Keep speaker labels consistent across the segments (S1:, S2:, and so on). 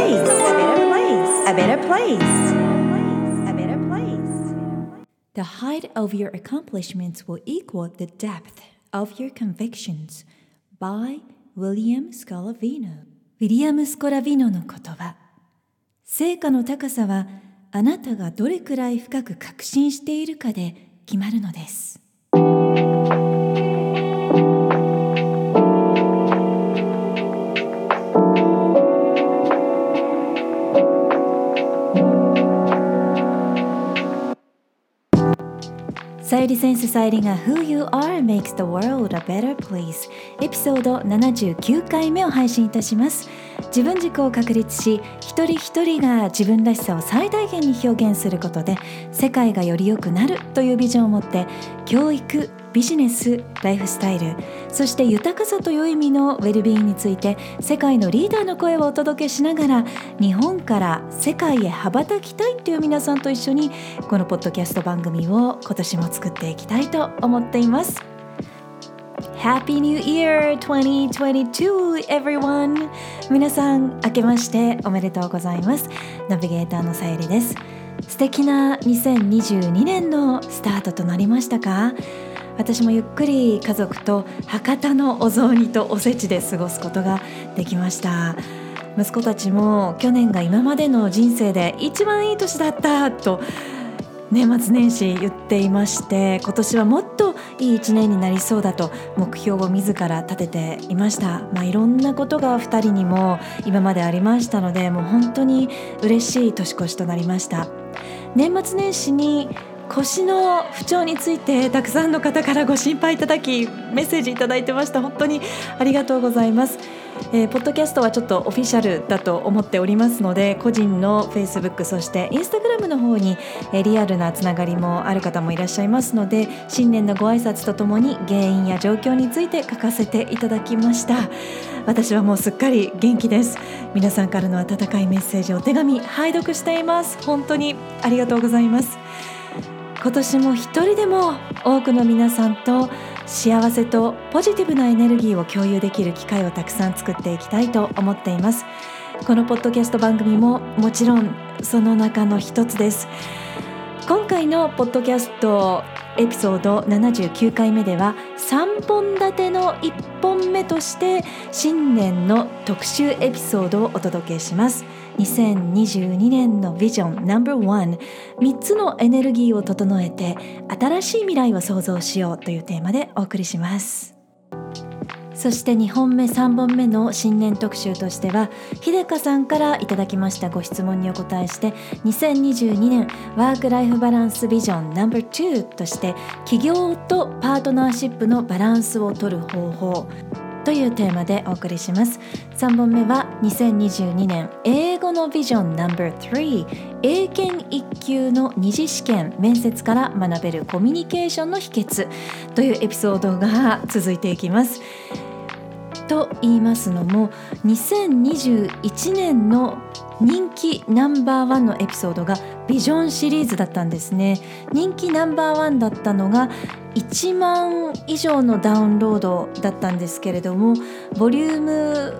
S1: place. A better place. A better place. A better place.
S2: The height of your accomplishments will equal the depth of your convictions by William Scolavino ウィリアム・スコラビノの言葉成果の高さはあなたがどれくらい深く確信しているかで決まるのですさゆりセンスさゆりが Who You Are Makes the World a Better Place. エピソード79回目を配信いたします。自分軸を確立し一人一人が自分らしさを最大限に表現することで世界がより良くなるというビジョンを持って教育ビジネスライフスタイルそして豊かさと良いう意味のウェルビーンについて世界のリーダーの声をお届けしながら日本から世界へ羽ばたきたいという皆さんと一緒にこのポッドキャスト番組を今年も作っていきたいと思っています。Happy New Year 2022 everyone! 皆さん明けましておめでとうございますナビゲーターのさゆりです素敵な2022年のスタートとなりましたか？私もゆっくり家族と博多のお雑煮とおせちで過ごすことができました。息子たちも去年が今までの人生で一番いい年だったと年末年始言っていまして今年はもっといい一年になりそうだと目標を自ら立てていました、まあ、いろんなことが2人にも今までありましたのでもう本当に嬉しい年越しとなりました。年末年始に腰の不調についてたくさんの方からご心配いただきメッセージいただいてました。本当にありがとうございます、えー、ポッドキャストはちょっとオフィシャルだと思っておりますので個人の Facebook そしてインスタグラムの方に、えー、リアルなつながりもある方もいらっしゃいますので新年のご挨拶とともに原因や状況について書かせていただきました。私はもうすっかり元気です。皆さんからの温かいメッセージお手紙拝読しています。本当にありがとうございます。今年も一人でも多くの皆さんと幸せとポジティブなエネルギーを共有できる機会をたくさん作っていきたいと思っています。このポッドキャスト番組ももちろんその中の一つです。今回のポッドキャストエピソード79回目では3本立ての1本目として新年の特集エピソードをお届けします。2022年のビジョン No.13 つのエネルギーを整えて新しい未来を創造しようというテーマでお送りします。そして2本目3本目の新年特集としては秀香さんからいただきましたご質問にお答えして2022年ワークライフバランスビジョン No.2 として企業とパートナーシップのバランスを取る方法。というテーマでお送りします。3本目は2022年英語のビジョン No.3 英検1級の二次試験面接から学べるコミュニケーションの秘訣。というエピソードが続いていきます。と言いますのも2021年の人気ナンバーワンのエピソードがビジョンシリーズだったんですね。人気ナンバーワンだったのが1万以上のダウンロードだったんですけれどもボリューム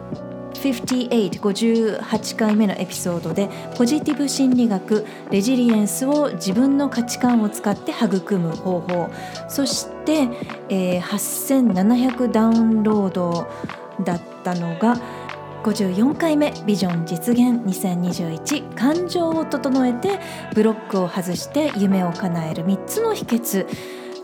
S2: 5858回目のエピソードでポジティブ心理学レジリエンスを自分の価値観を使って育む方法そして、えー、8700ダウンロードだったのが54回目ビジョン実現2021感情を整えてブロックを外して夢を叶える3つの秘訣。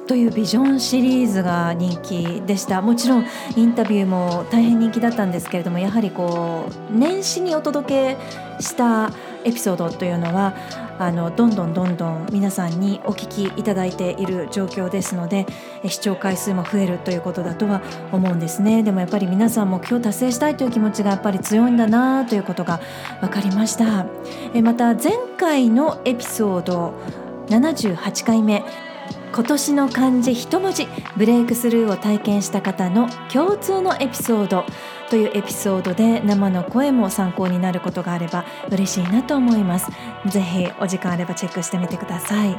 S2: というビジョンシリーズが人気でした。もちろんインタビューも大変人気だったんですけれどもやはりこう年始にお届けしたエピソードというのはあのどんどんどんどん皆さんにお聞きいただいている状況ですので視聴回数も増えるということだとは思うんですね。でもやっぱり皆さんも今日達成したいという気持ちがやっぱり強いんだなということが分かりました。また前回のエピソード78回目今年の漢字一文字ブレイクスルーを体験した方の共通のエピソード。というエピソードで生の声も参考になることがあれば嬉しいなと思います。ぜひお時間あればチェックしてみてください。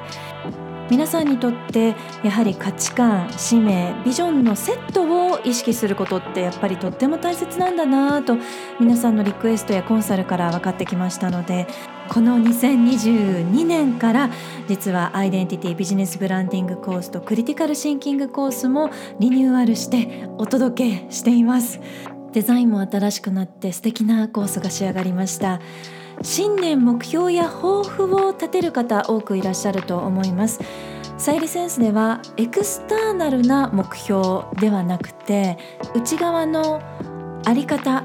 S2: 皆さんにとってやはり価値観使命ビジョンのセットを意識することってやっぱりとっても大切なんだなと皆さんのリクエストやコンサルから分かってきましたのでこの2022年から実はアイデンティティビジネスブランディングコースとクリティカルシンキングコースもリニューアルしてお届けしています。デザインも新しくなって素敵なコースが仕上がりました。新年目標や抱負を立てる方多くいらっしゃると思います。サイリセンスではエクスターナルな目標ではなくて内側のあり方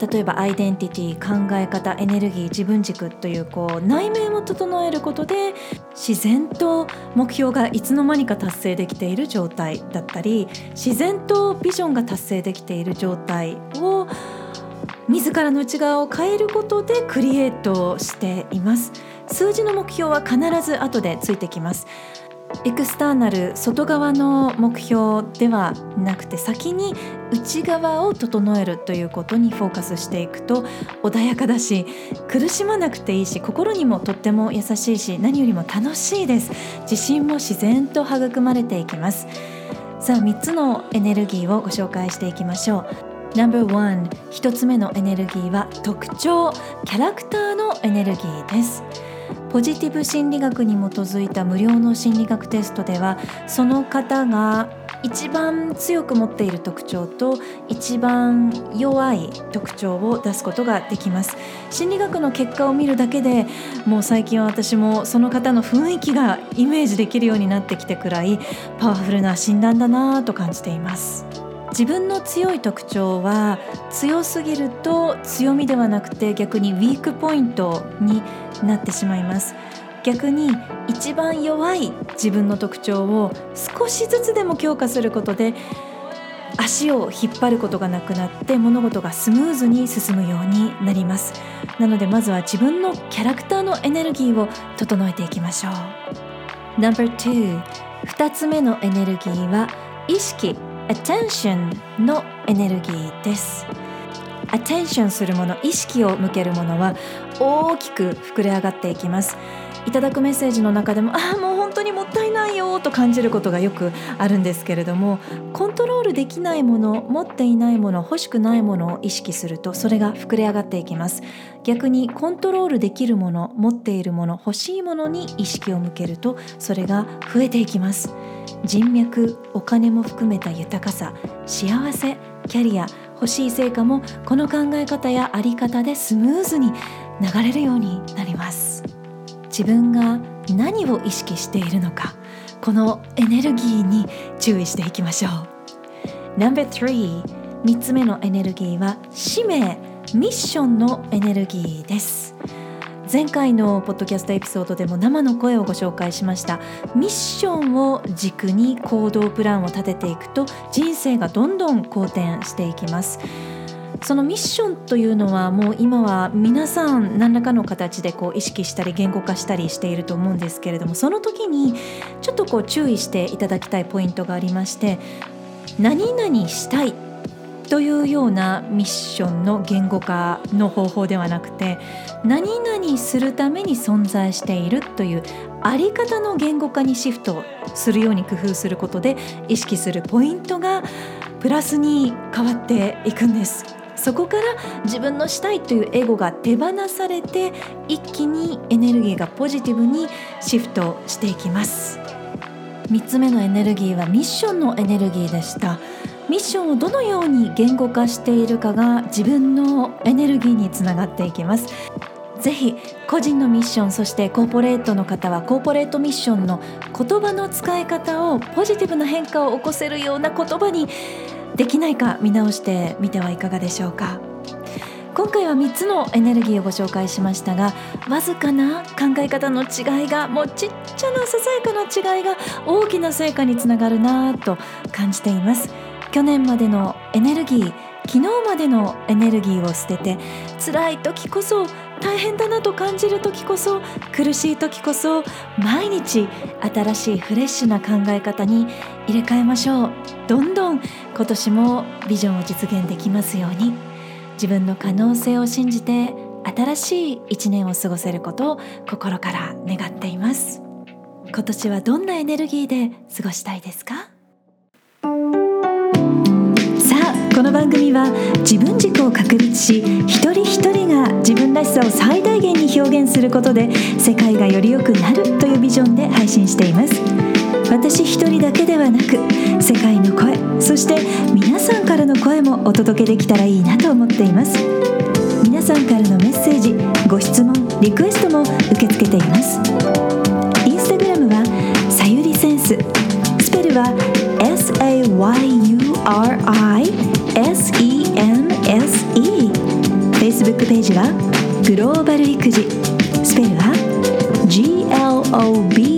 S2: 例えばアイデンティティ考え方エネルギー自分軸というこう内面を整えることで自然と目標がいつの間にか達成できている状態だったり自然とビジョンが達成できている状態を自らの内側を変えることでクリエイトしています。数字の目標は必ず後でついてきます。エクスターナル外側の目標ではなくて先に内側を整えるということにフォーカスしていくと穏やかだし苦しまなくていいし心にもとっても優しいし何よりも楽しいです。自信も自然と育まれていきます。さあ3つのエネルギーをご紹介していきましょう。No.1 1つ目のエネルギーは特徴。キャラクターのエネルギーです。ポジティブ心理学に基づいた無料の心理学テストではその方が一番強く持っている特徴と一番弱い特徴を出すことができます。心理学の結果を見るだけでもう最近は私もその方の雰囲気がイメージできるようになってきてくらいパワフルな診断だなと感じています。自分の強い特徴は強すぎると強みではなくて逆にウィークポイントになってしまいます。逆に一番弱い自分の特徴を少しずつでも強化することで足を引っ張ることがなくなって物事がスムーズに進むようになります。なのでまずは自分のキャラクターのエネルギーを整えていきましょう。No.2 2つ目のエネルギーは意識。Attention のエネルギーです。attention するもの意識を向けるものは大きく膨れ上がっていきます。いただくメッセージの中でもああもう本当にもったいないよと感じることがよくあるんですけれどもコントロールできないもの持っていないもの欲しくないものを意識するとそれが膨れ上がっていきます。逆にコントロールできるもの持っているもの欲しいものに意識を向けるとそれが増えていきます。人脈お金も含めた豊かさ幸せキャリア欲しい成果もこの考え方や在り方でスムーズに流れるようになります。自分が何を意識しているのかこのエネルギーに注意していきましょう。No.3 3つ目のエネルギーは使命ミッションのエネルギーです。前回のポッドキャストエピソードでも生の声をご紹介しました。ミッションを軸に行動プランを立てていくと人生がどんどん好転していきます。そのミッションというのはもう今は皆さん何らかの形でこう意識したり言語化したりしていると思うんですけれどもその時にちょっとこう注意していただきたいポイントがありまして何々したいというようなミッションの言語化の方法ではなくて何々するために存在しているというあり方の言語化にシフトするように工夫することで意識するポイントがプラスに変わっていくんです。そこから自分のしたいというエゴが手放されて一気にエネルギーがポジティブにシフトしていきます。3つ目のエネルギーはミッションのエネルギーでした。ミッションをどのように言語化しているかが自分のエネルギーにつながっていきます。ぜひ個人のミッションそしてコーポレートの方はコーポレートミッションの言葉の使い方をポジティブな変化を起こせるような言葉にできないか見直してみてはいかがでしょうか。今回は3つのエネルギーをご紹介しましたがわずかな考え方の違いがもうちっちゃなささやかな違いが大きな成果につながるなぁと感じています。去年までのエネルギー昨日までのエネルギーを捨てて辛い時こそ大変だなと感じる時こそ苦しい時こそ毎日新しいフレッシュな考え方に入れ替えましょう。どんどん今年もビジョンを実現できますように。自分の可能性を信じて新しい一年を過ごせることを心から願っています。今年はどんなエネルギーで過ごしたいですか？さあこの番組は自分軸を確立し一人一人が自分らしさを最大限に表現することで世界がより良くなるというビジョンで配信しています。私一人だけではなく世界の声そして皆さんからの声もお届けできたらいいなと思っています皆さんからのメッセージご質問リクエストも受け付けていますインスタグラムはさゆりセンススペルは SAYURISENSE Facebook ページはグローバル育児スペルは G. L. O. B.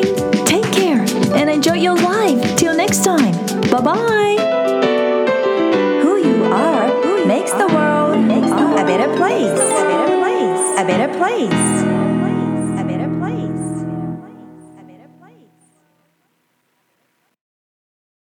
S1: Better place.